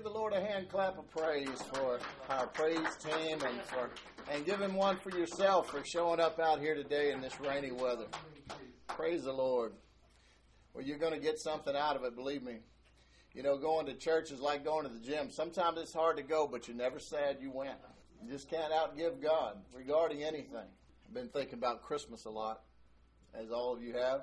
Give the Lord a hand clap of praise for our praise team and for and give him one for yourself for showing up out here today in this rainy weather. Praise the Lord. Well, you're going to get something out of it, believe me. You know, going to church is like going to the gym. Sometimes it's hard to go, but you're never sad you went. You just can't outgive God regarding anything. I've been thinking about Christmas a lot, as all of you have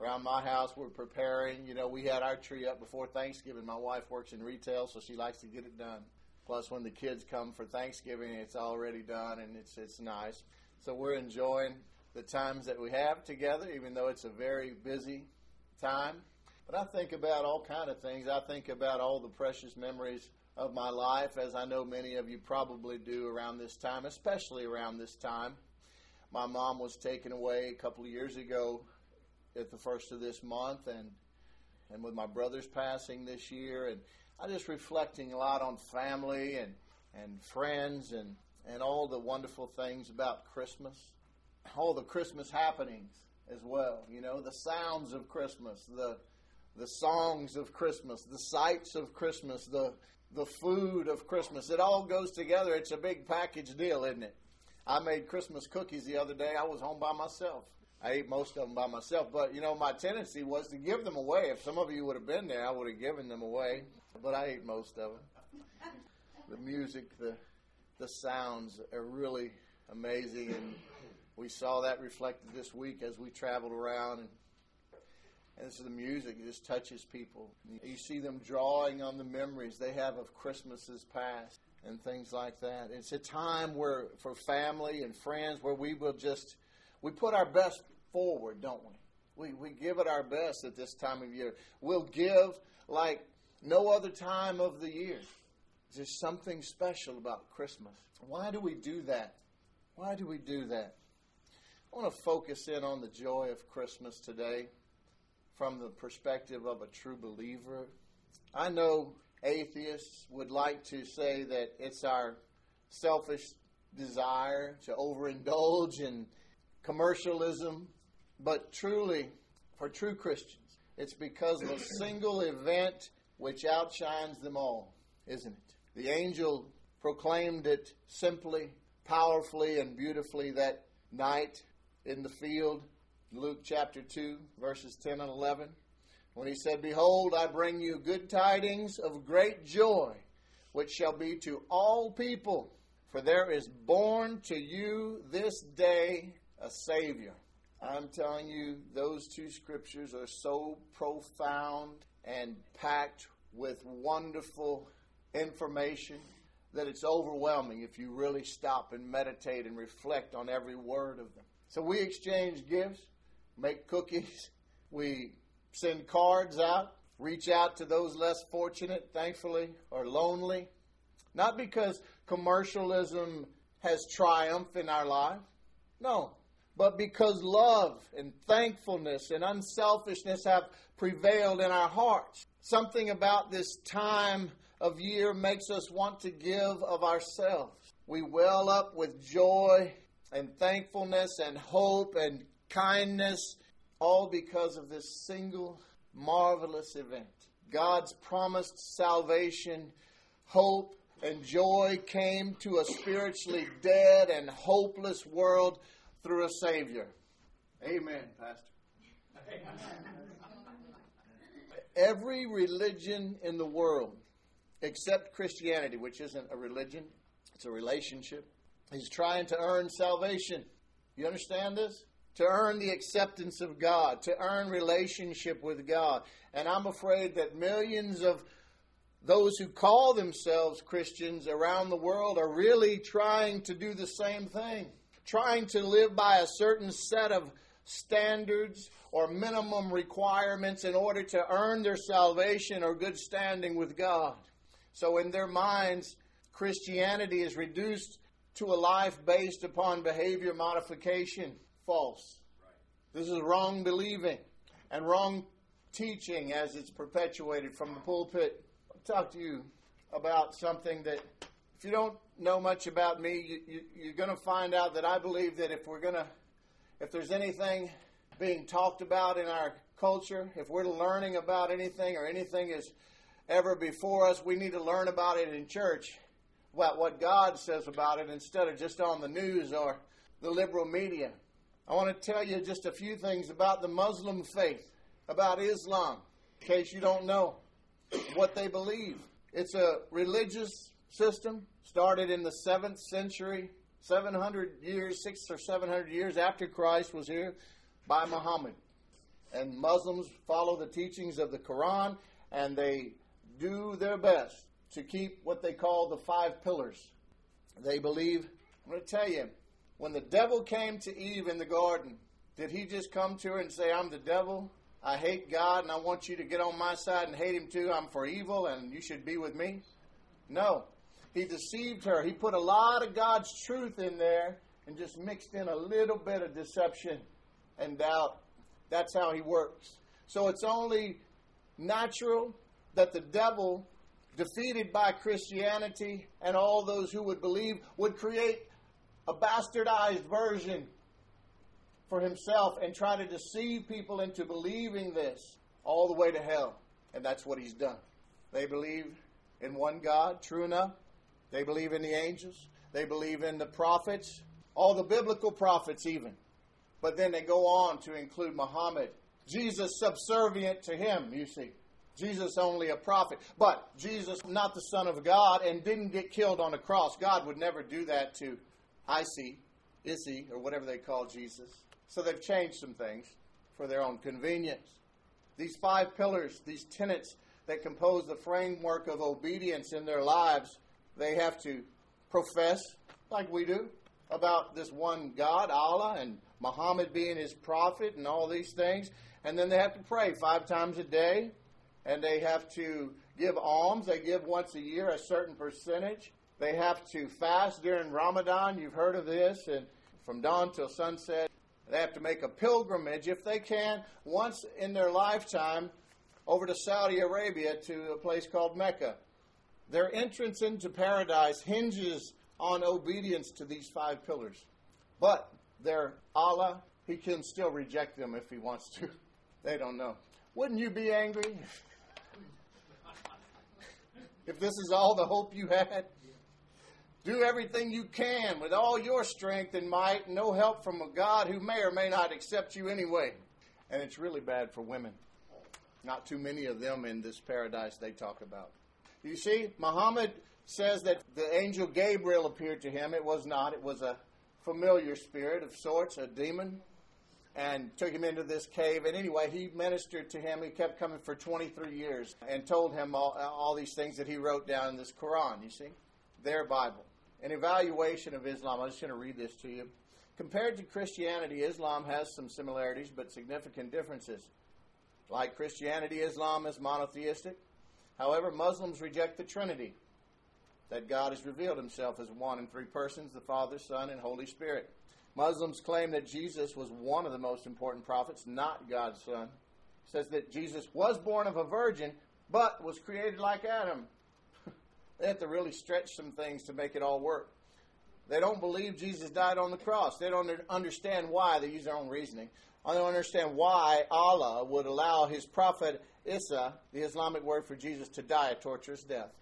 around my house. We're preparing. You know, we had our tree up before Thanksgiving. My wife works in retail, so she likes to get it done. Plus, when the kids come for Thanksgiving, it's already done and it's it's nice. So we're enjoying the times that we have together, even though it's a very busy time. But I think about all kind of things. I think about all the precious memories of my life, as I know many of you probably do around this time, especially around this time. My mom was taken away a couple of years ago at the first of this month, and and with my brother's passing this year, and I just reflecting a lot on family and and friends and and all the wonderful things about Christmas, all the Christmas happenings as well. You know, the sounds of Christmas, the the songs of Christmas, the sights of Christmas, the the food of Christmas. It all goes together. It's a big package deal, isn't it? I made Christmas cookies the other day. I was home by myself. I ate most of them by myself, but you know, my tendency was to give them away. If some of you would have been there, I would have given them away, but I ate most of them. The music, the the sounds are really amazing, and we saw that reflected this week as we traveled around and. And this is the music, just touches people. You see them drawing on the memories they have of Christmases past and things like that. It's a time where, for family and friends, where we will just, we put our best forward, don't we? We, we give it our best at this time of year. We'll give like no other time of the year. There's something special about Christmas. Why do we do that? Why do we do that? I want to focus in on the joy of Christmas today from the perspective of a true believer. I know atheists would like to say that it's our selfish desire to overindulge in commercialism but truly, for true Christians, it's because of a single event which outshines them all, isn't it? The angel proclaimed it simply, powerfully, and beautifully that night in the field, Luke chapter 2, verses 10 and 11, when he said, Behold, I bring you good tidings of great joy, which shall be to all people, for there is born to you this day a Savior I'm telling you, those two scriptures are so profound and packed with wonderful information that it's overwhelming if you really stop and meditate and reflect on every word of them. So we exchange gifts, make cookies, we send cards out, reach out to those less fortunate, thankfully, or lonely. Not because commercialism has triumphed in our life. No, but because love and thankfulness and unselfishness have prevailed in our hearts. Something about this time of year makes us want to give of ourselves. We well up with joy and thankfulness and hope and kindness, all because of this single marvelous event. God's promised salvation, hope, and joy came to a spiritually dead and hopeless world through a Savior. Amen, Pastor. Every religion in the world, except Christianity, which isn't a religion, it's a relationship, is trying to earn salvation. You understand this? To earn the acceptance of God, to earn relationship with God. And I'm afraid that millions of those who call themselves Christians around the world are really trying to do the same thing trying to live by a certain set of standards or minimum requirements in order to earn their salvation or good standing with God. So, in their minds, Christianity is reduced to a life based upon behavior modification. False. This is wrong believing and wrong teaching as it's perpetuated from the pulpit. I'll talk to you about something that if you don't know much about me, you, you, are going to find out that I believe that if we're going to, if there's anything being talked about in our culture, if we're learning about anything or anything is ever before us. We need to learn about it in church, about what God says about it, instead of just on the news or the liberal media. I want to tell you just a few things about the Muslim faith, about Islam, in case you don't know what they believe. It's a religious system started in the 7th century, 700 years, 6 or 700 years after Christ was here by Muhammad. And Muslims follow the teachings of the Quran and they do their best to keep what they call the five pillars. They believe, I'm going to tell you, when the devil came to Eve in the garden, did he just come to her and say, I'm the devil? I hate God and I want you to get on my side and hate him too. I'm for evil and you should be with me? No. He deceived her. He put a lot of God's truth in there and just mixed in a little bit of deception and doubt. That's how he works. So it's only natural that the devil, defeated by Christianity and all those who would believe, would create a bastardized version for himself and try to deceive people into believing this all the way to hell. And that's what he's done. They believe in one God, true enough. They believe in the angels. They believe in the prophets, all the biblical prophets, even. But then they go on to include Muhammad, Jesus subservient to him, you see. Jesus only a prophet. But Jesus not the Son of God and didn't get killed on a cross. God would never do that to Isi, Issy, or whatever they call Jesus. So they've changed some things for their own convenience. These five pillars, these tenets that compose the framework of obedience in their lives, they have to profess, like we do, about this one God, Allah, and Muhammad being his prophet, and all these things. And then they have to pray five times a day, and they have to give alms. They give once a year a certain percentage. They have to fast during Ramadan. You've heard of this, and from dawn till sunset. They have to make a pilgrimage, if they can, once in their lifetime over to Saudi Arabia to a place called Mecca. Their entrance into paradise hinges on obedience to these five pillars. But their Allah, He can still reject them if He wants to. They don't know. Wouldn't you be angry if this is all the hope you had? Do everything you can with all your strength and might, no help from a God who may or may not accept you anyway. And it's really bad for women. Not too many of them in this paradise they talk about. You see, Muhammad says that the angel Gabriel appeared to him. It was not, it was a familiar spirit of sorts, a demon, and took him into this cave. And anyway, he ministered to him. He kept coming for 23 years and told him all, all these things that he wrote down in this Quran, you see, their Bible. An evaluation of Islam. I'm just going to read this to you. Compared to Christianity, Islam has some similarities but significant differences. Like Christianity, Islam is monotheistic. However, Muslims reject the Trinity that God has revealed himself as one in three persons the Father, Son, and Holy Spirit. Muslims claim that Jesus was one of the most important prophets, not God's Son. It says that Jesus was born of a virgin, but was created like Adam. they have to really stretch some things to make it all work. They don't believe Jesus died on the cross. They don't understand why. They use their own reasoning. I don't understand why Allah would allow his prophet Isa, the Islamic word for Jesus, to die a torturous death.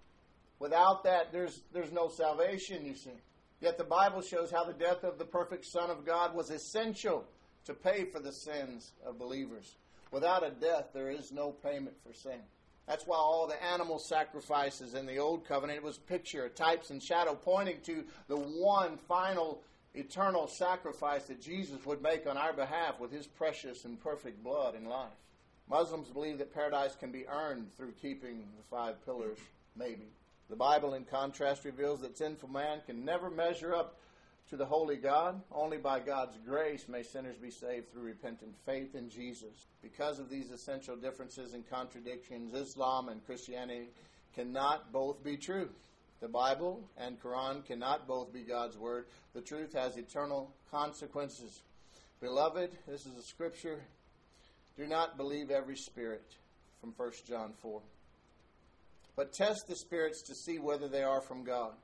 Without that, there's, there's no salvation, you see. Yet the Bible shows how the death of the perfect Son of God was essential to pay for the sins of believers. Without a death, there is no payment for sin. That's why all the animal sacrifices in the Old Covenant it was picture, types, and shadow pointing to the one final eternal sacrifice that Jesus would make on our behalf with his precious and perfect blood and life. Muslims believe that paradise can be earned through keeping the five pillars, maybe. The Bible, in contrast, reveals that sinful man can never measure up to the holy God. Only by God's grace may sinners be saved through repentant faith in Jesus. Because of these essential differences and contradictions, Islam and Christianity cannot both be true. The Bible and Quran cannot both be God's word. The truth has eternal consequences. Beloved, this is a scripture. Do not believe every spirit from 1 John 4. But test the spirits to see whether they are from God,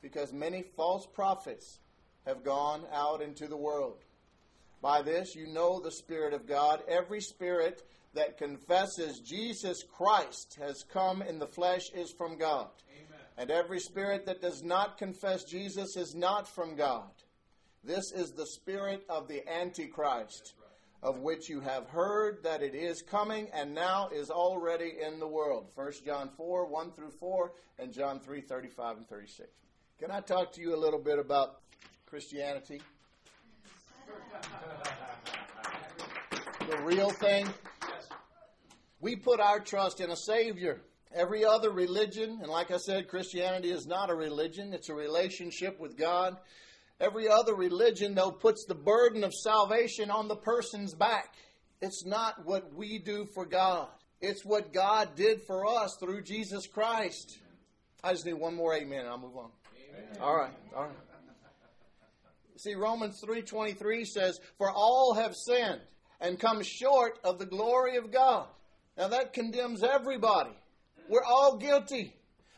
because many false prophets have gone out into the world. By this you know the Spirit of God. Every spirit that confesses Jesus Christ has come in the flesh is from God. Amen. And every spirit that does not confess Jesus is not from God. This is the spirit of the Antichrist, of which you have heard that it is coming and now is already in the world. 1 John 4, 1 through 4, and John 3, 35 and 36. Can I talk to you a little bit about Christianity? the real thing? We put our trust in a Savior. Every other religion, and like I said, Christianity is not a religion, it's a relationship with God. Every other religion, though, puts the burden of salvation on the person's back. It's not what we do for God, it's what God did for us through Jesus Christ. I just need one more amen and I'll move on. Amen. All right, all right. See, Romans 3.23 says, For all have sinned and come short of the glory of God. Now that condemns everybody. We're all guilty.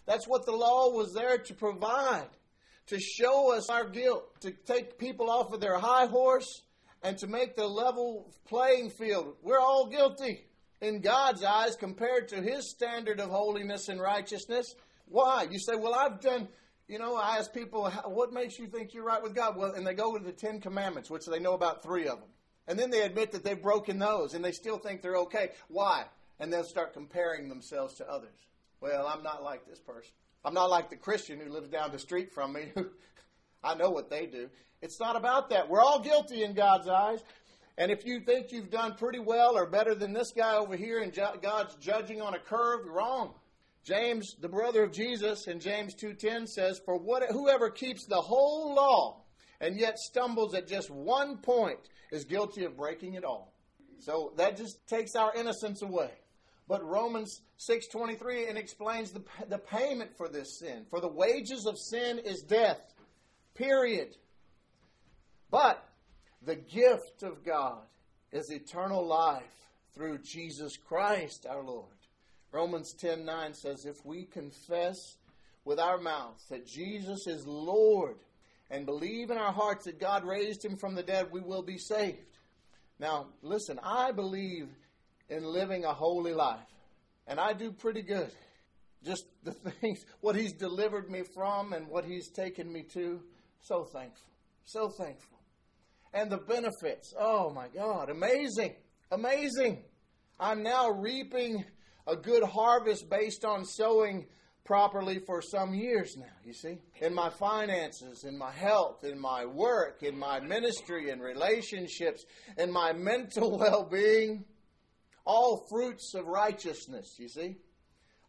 That's what the law was there to provide to show us our guilt, to take people off of their high horse, and to make the level playing field. We're all guilty in God's eyes compared to His standard of holiness and righteousness. Why? You say, well, I've done, you know, I ask people, what makes you think you're right with God? Well, and they go to the Ten Commandments, which they know about three of them. And then they admit that they've broken those and they still think they're okay. Why? And they'll start comparing themselves to others. Well, I'm not like this person. I'm not like the Christian who lives down the street from me. I know what they do. It's not about that. We're all guilty in God's eyes. And if you think you've done pretty well or better than this guy over here and God's judging on a curve, you're wrong. James, the brother of Jesus, in James 2:10 says, "For what, whoever keeps the whole law and yet stumbles at just one point is guilty of breaking it all." So that just takes our innocence away. But Romans 6:23 and explains the, the payment for this sin. For the wages of sin is death. Period. But the gift of God is eternal life through Jesus Christ our Lord. Romans 10:9 says if we confess with our mouth that Jesus is Lord and believe in our hearts that God raised him from the dead, we will be saved. Now, listen, I believe in living a holy life. And I do pretty good. Just the things, what He's delivered me from and what He's taken me to. So thankful. So thankful. And the benefits, oh my God, amazing. Amazing. I'm now reaping a good harvest based on sowing properly for some years now, you see? In my finances, in my health, in my work, in my ministry in relationships, in my mental well being all fruits of righteousness, you see.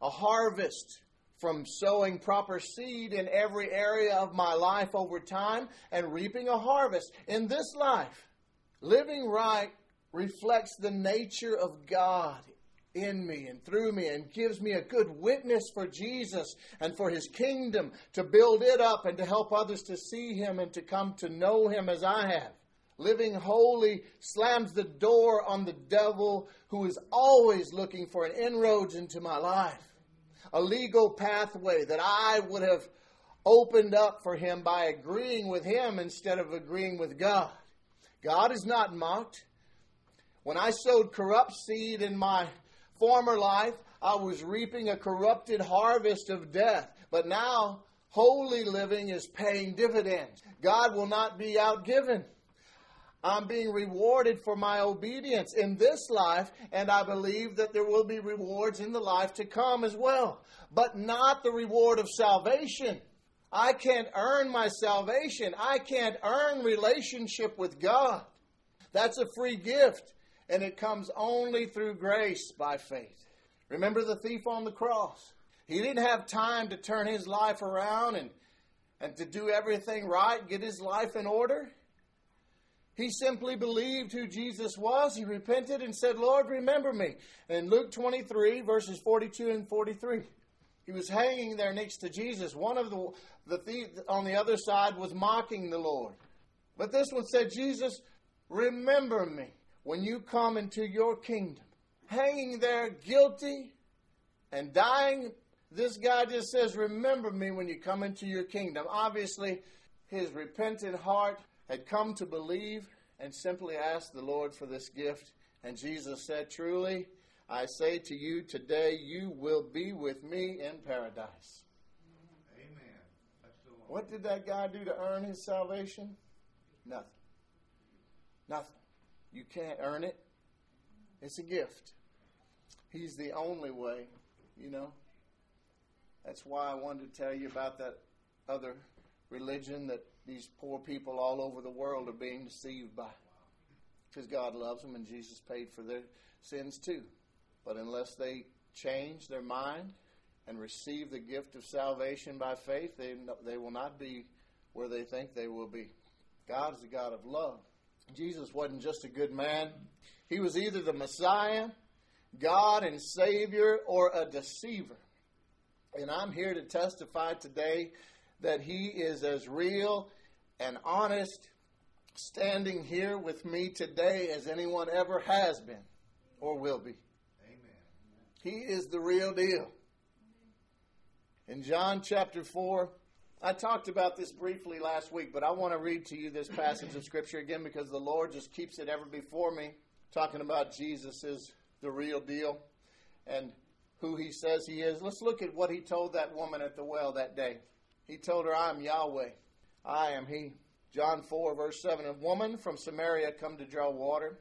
A harvest from sowing proper seed in every area of my life over time and reaping a harvest in this life. Living right reflects the nature of God in me and through me and gives me a good witness for Jesus and for his kingdom to build it up and to help others to see him and to come to know him as I have. Living holy slams the door on the devil who is always looking for an inroads into my life. A legal pathway that I would have opened up for him by agreeing with him instead of agreeing with God. God is not mocked. When I sowed corrupt seed in my former life, I was reaping a corrupted harvest of death. But now, holy living is paying dividends. God will not be outgiven. I'm being rewarded for my obedience in this life, and I believe that there will be rewards in the life to come as well. But not the reward of salvation. I can't earn my salvation. I can't earn relationship with God. That's a free gift, and it comes only through grace by faith. Remember the thief on the cross? He didn't have time to turn his life around and, and to do everything right, get his life in order. He simply believed who Jesus was. He repented and said, Lord, remember me. In Luke 23, verses 42 and 43, he was hanging there next to Jesus. One of the, the on the other side was mocking the Lord. But this one said, Jesus, remember me when you come into your kingdom. Hanging there guilty and dying, this guy just says, Remember me when you come into your kingdom. Obviously, his repentant heart had come to believe, and simply asked the Lord for this gift. And Jesus said, Truly, I say to you today, you will be with me in paradise. Amen. What did that guy do to earn his salvation? Nothing. Nothing. You can't earn it. It's a gift. He's the only way, you know. That's why I wanted to tell you about that other religion that these poor people all over the world are being deceived by. Because God loves them and Jesus paid for their sins too. But unless they change their mind and receive the gift of salvation by faith, they, they will not be where they think they will be. God is a God of love. Jesus wasn't just a good man, he was either the Messiah, God and Savior, or a deceiver. And I'm here to testify today that he is as real and honest standing here with me today as anyone ever has been or will be. Amen. He is the real deal. In John chapter 4, I talked about this briefly last week, but I want to read to you this passage of Scripture again because the Lord just keeps it ever before me, talking about Jesus is the real deal and who he says he is. Let's look at what he told that woman at the well that day. He told her, I am Yahweh. I am he. John 4, verse 7. A woman from Samaria come to draw water.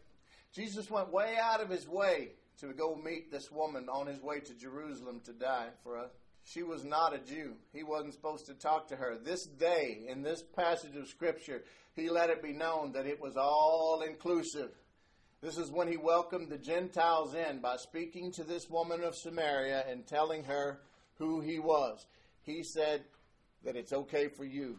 Jesus went way out of his way to go meet this woman on his way to Jerusalem to die for us. She was not a Jew. He wasn't supposed to talk to her. This day, in this passage of Scripture, he let it be known that it was all inclusive. This is when he welcomed the Gentiles in by speaking to this woman of Samaria and telling her who he was. He said that it's okay for you.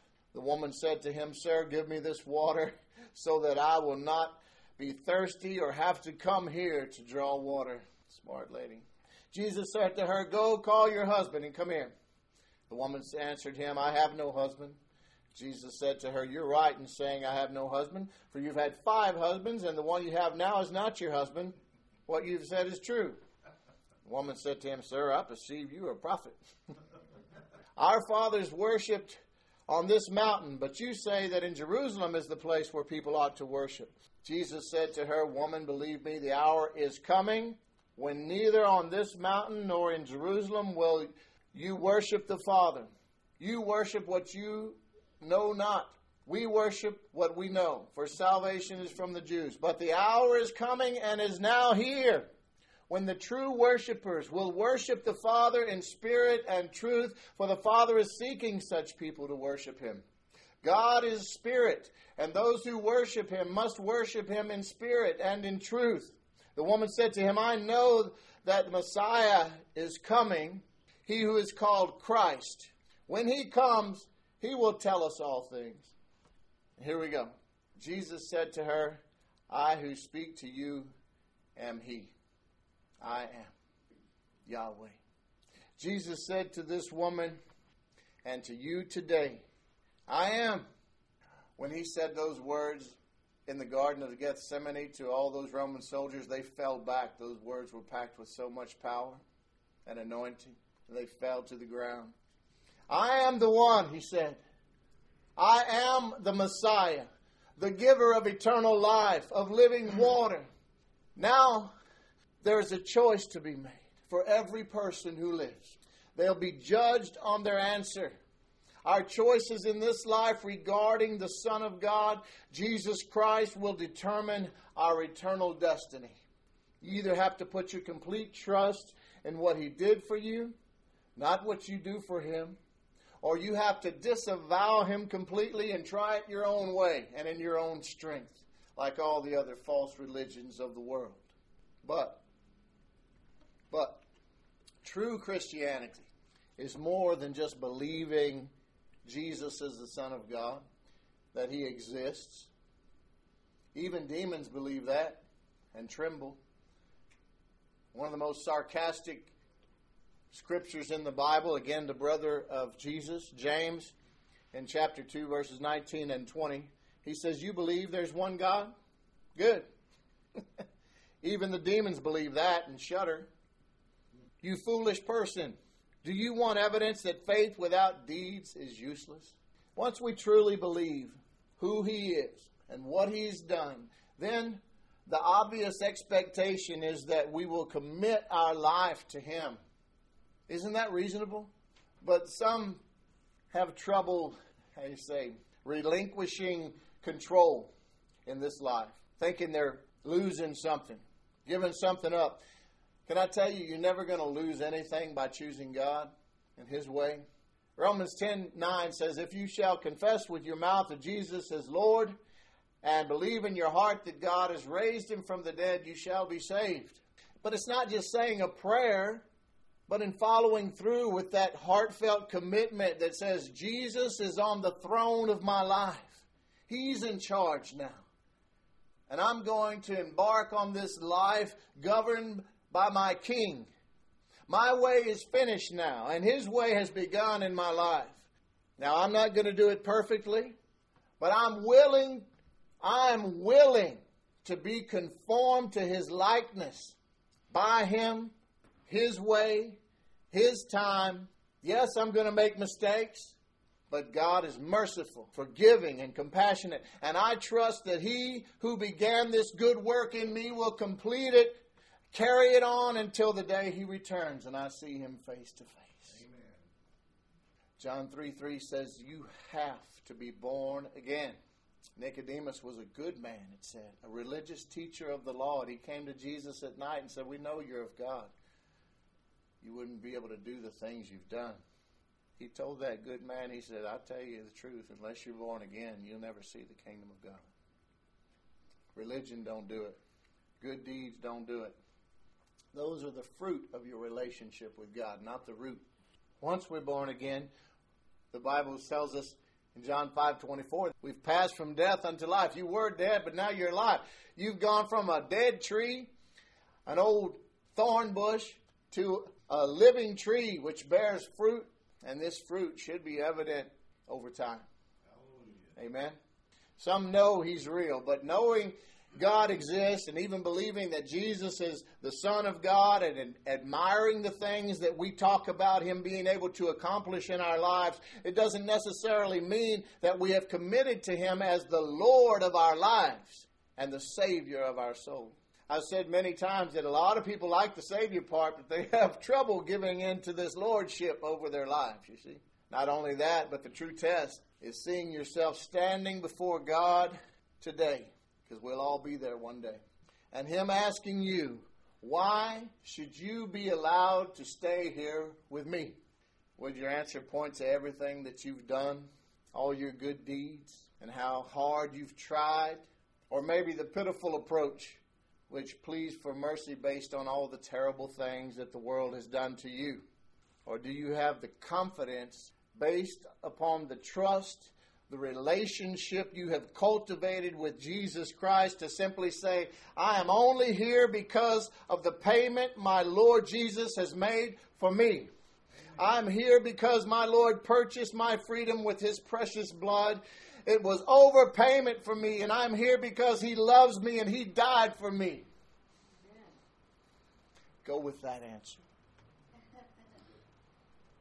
The woman said to him, Sir, give me this water so that I will not be thirsty or have to come here to draw water. Smart lady. Jesus said to her, Go call your husband and come here. The woman answered him, I have no husband. Jesus said to her, You're right in saying, I have no husband, for you've had five husbands, and the one you have now is not your husband. What you've said is true. The woman said to him, Sir, I perceive you are a prophet. Our fathers worshipped on this mountain, but you say that in Jerusalem is the place where people ought to worship. Jesus said to her, Woman, believe me, the hour is coming when neither on this mountain nor in Jerusalem will you worship the Father. You worship what you know not. We worship what we know, for salvation is from the Jews. But the hour is coming and is now here when the true worshippers will worship the Father in spirit and truth, for the Father is seeking such people to worship him. God is spirit, and those who worship him must worship him in spirit and in truth. The woman said to him, I know that the Messiah is coming, he who is called Christ. When he comes, he will tell us all things. Here we go. Jesus said to her, I who speak to you am he. I am Yahweh. Jesus said to this woman and to you today, I am. When he said those words in the Garden of Gethsemane to all those Roman soldiers, they fell back. Those words were packed with so much power and anointing, they fell to the ground. I am the one, he said. I am the Messiah, the giver of eternal life, of living water. Now, there's a choice to be made for every person who lives. They'll be judged on their answer. Our choices in this life regarding the Son of God, Jesus Christ, will determine our eternal destiny. You either have to put your complete trust in what He did for you, not what you do for Him, or you have to disavow Him completely and try it your own way and in your own strength, like all the other false religions of the world. But, but, true Christianity is more than just believing Jesus is the Son of God, that He exists. Even demons believe that and tremble. One of the most sarcastic scriptures in the Bible, again, the brother of Jesus, James, in chapter 2, verses 19 and 20, he says, You believe there's one God? Good. Even the demons believe that and shudder. You foolish person, do you want evidence that faith without deeds is useless? Once we truly believe who He is and what He's done, then the obvious expectation is that we will commit our life to Him. Isn't that reasonable? But some have trouble, how you say, relinquishing control in this life, thinking they're losing something, giving something up. Can I tell you, you're never going to lose anything by choosing God and His way? Romans 10 9 says, If you shall confess with your mouth that Jesus is Lord and believe in your heart that God has raised him from the dead, you shall be saved. But it's not just saying a prayer, but in following through with that heartfelt commitment that says, Jesus is on the throne of my life. He's in charge now. And I'm going to embark on this life governed by my King. My way is finished now, and His way has begun in my life. Now, I'm not going to do it perfectly, but I'm willing I'm willing to be conformed to his likeness by him, his way, his time. Yes, I'm going to make mistakes, but God is merciful, forgiving, and compassionate. And I trust that he who began this good work in me will complete it, carry it on until the day he returns and I see him face to face. Amen. John 3 3 says, You have to be born again. Nicodemus was a good man, it said, a religious teacher of the law. And he came to Jesus at night and said, We know you're of God. You wouldn't be able to do the things you've done. He told that good man, he said, I'll tell you the truth, unless you're born again, you'll never see the kingdom of God. Religion don't do it. Good deeds don't do it. Those are the fruit of your relationship with God, not the root. Once we're born again, the Bible tells us in John 5 24, we've passed from death unto life. You were dead, but now you're alive. You've gone from a dead tree, an old thorn bush, to a living tree which bears fruit, and this fruit should be evident over time. Hallelujah. Amen. Some know he's real, but knowing God exists and even believing that Jesus is the Son of God and admiring the things that we talk about Him being able to accomplish in our lives, it doesn't necessarily mean that we have committed to Him as the Lord of our lives and the Savior of our soul. I've said many times that a lot of people like the Savior part, but they have trouble giving in to this Lordship over their lives, you see. Not only that, but the true test is seeing yourself standing before God today because we'll all be there one day. And Him asking you, why should you be allowed to stay here with me? Would your answer point to everything that you've done, all your good deeds, and how hard you've tried? Or maybe the pitiful approach, which pleads for mercy based on all the terrible things that the world has done to you? Or do you have the confidence based upon the trust the relationship you have cultivated with Jesus Christ to simply say, I am only here because of the payment my Lord Jesus has made for me. I'm here because my Lord purchased my freedom with his precious blood. It was overpayment for me, and I'm here because he loves me and he died for me. Go with that answer.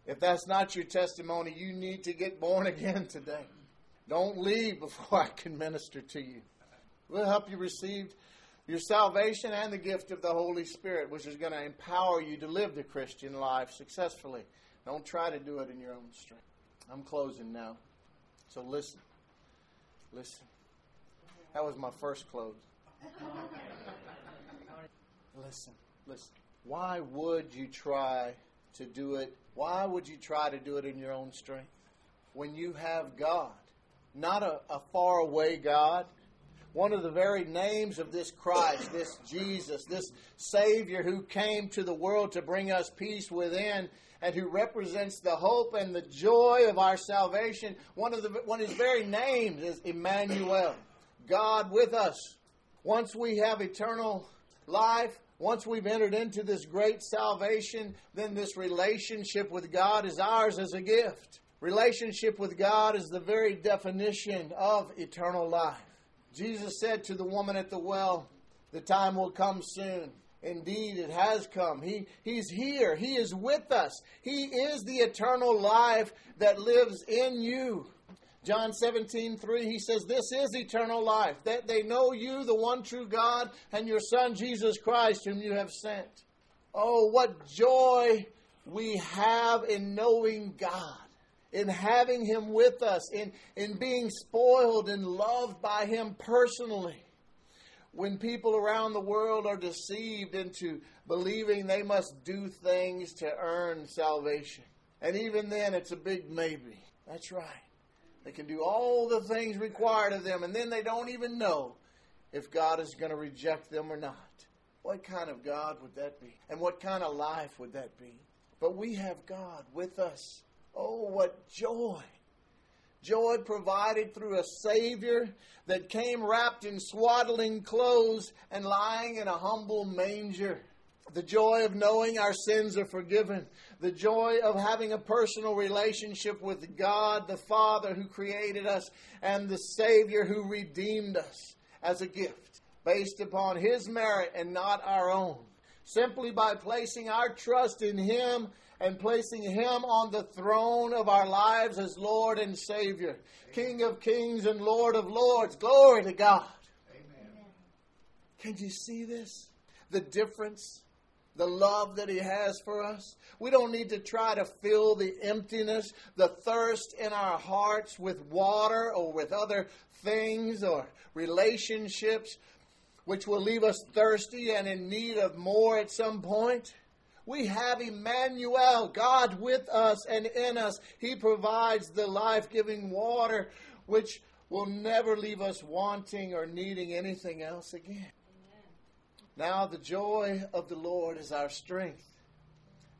If that's not your testimony, you need to get born again today. Don't leave before I can minister to you. We'll help you receive your salvation and the gift of the Holy Spirit, which is going to empower you to live the Christian life successfully. Don't try to do it in your own strength. I'm closing now. So listen. Listen. That was my first close. listen. Listen. why would you try to do it? Why would you try to do it in your own strength when you have God? Not a, a faraway God. One of the very names of this Christ, this Jesus, this Savior who came to the world to bring us peace within and who represents the hope and the joy of our salvation. One of the one of his very names is Emmanuel, God with us. Once we have eternal life, once we've entered into this great salvation, then this relationship with God is ours as a gift. Relationship with God is the very definition of eternal life. Jesus said to the woman at the well, The time will come soon. Indeed, it has come. He, he's here. He is with us. He is the eternal life that lives in you. John 17, 3, he says, This is eternal life, that they know you, the one true God, and your Son, Jesus Christ, whom you have sent. Oh, what joy we have in knowing God, in having Him with us, in, in being spoiled and loved by Him personally. When people around the world are deceived into believing they must do things to earn salvation. And even then, it's a big maybe. That's right. They can do all the things required of them, and then they don't even know if God is going to reject them or not. What kind of God would that be? And what kind of life would that be? But we have God with us. Oh, what joy! Joy provided through a Savior that came wrapped in swaddling clothes and lying in a humble manger the joy of knowing our sins are forgiven, the joy of having a personal relationship with God the Father who created us and the Savior who redeemed us as a gift based upon His merit and not our own. Simply by placing our trust in Him and placing Him on the throne of our lives as Lord and Savior, King of kings and Lord of lords. Glory to God. Amen. Can you see this? The difference the love that He has for us. We don't need to try to fill the emptiness, the thirst in our hearts with water or with other things or relationships which will leave us thirsty and in need of more at some point. We have Emmanuel, God with us and in us. He provides the life giving water which will never leave us wanting or needing anything else again. Amen. Now, the joy of the Lord is our strength.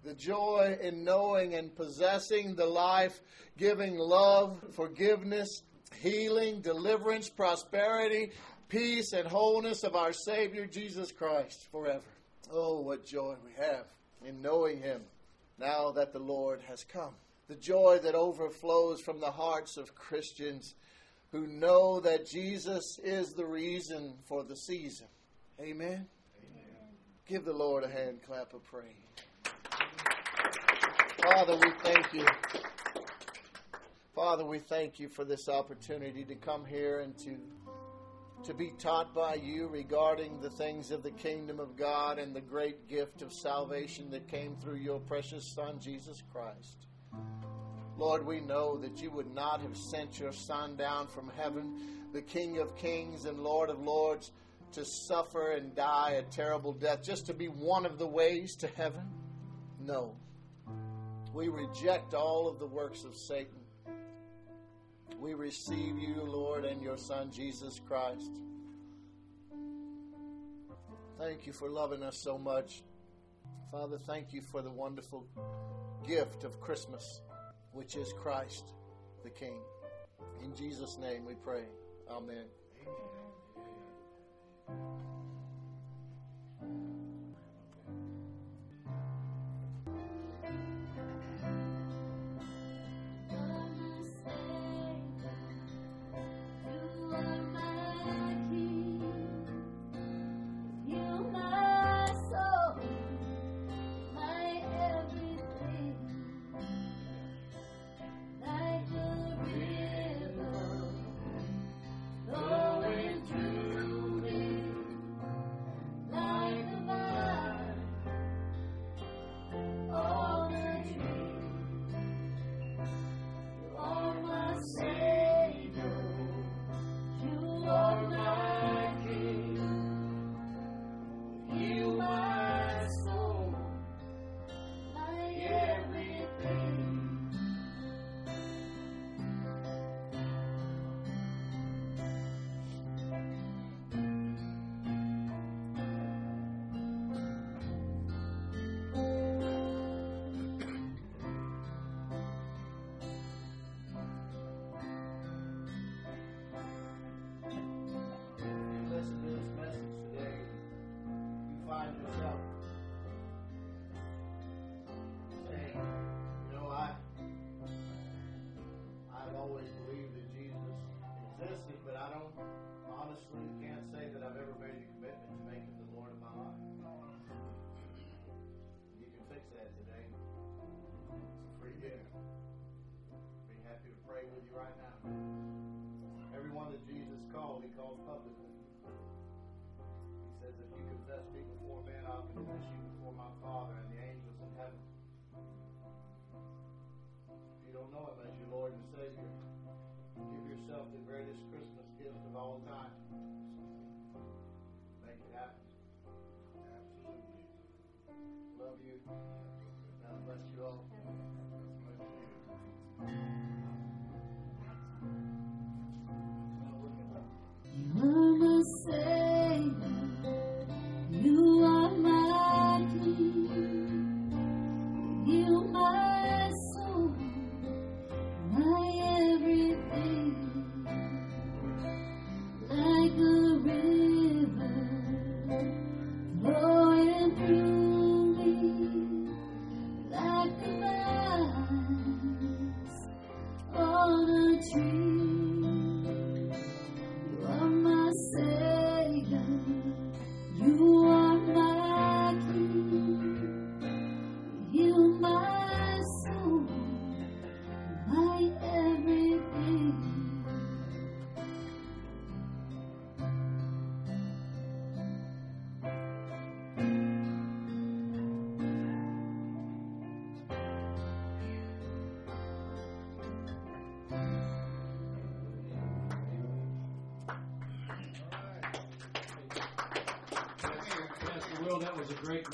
The joy in knowing and possessing the life giving love, forgiveness, healing, deliverance, prosperity, peace, and wholeness of our Savior Jesus Christ forever. Oh, what joy we have in knowing Him now that the Lord has come. The joy that overflows from the hearts of Christians who know that Jesus is the reason for the season. Amen. Give the Lord a hand clap of praise. Father, we thank you. Father, we thank you for this opportunity to come here and to to be taught by you regarding the things of the kingdom of God and the great gift of salvation that came through your precious Son, Jesus Christ. Lord, we know that you would not have sent your Son down from heaven, the King of kings and Lord of lords to suffer and die a terrible death just to be one of the ways to heaven? No. We reject all of the works of Satan. We receive you, Lord, and your Son, Jesus Christ. Thank you for loving us so much. Father, thank you for the wonderful gift of Christmas, which is Christ the King. In Jesus' name we pray. Amen. God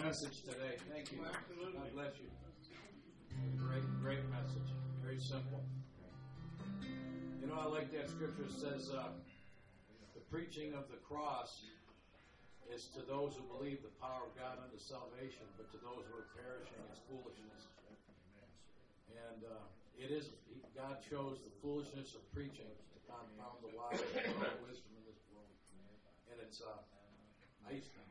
message today. Thank you. God bless you. Great, great message. Very simple. You know, I like that scripture says, uh, the preaching of the cross is to those who believe the power of God unto salvation, but to those who are perishing it's foolishness. And uh, it is, God chose the foolishness of preaching to confound the wise and all wisdom this world. And it's, uh, I used to,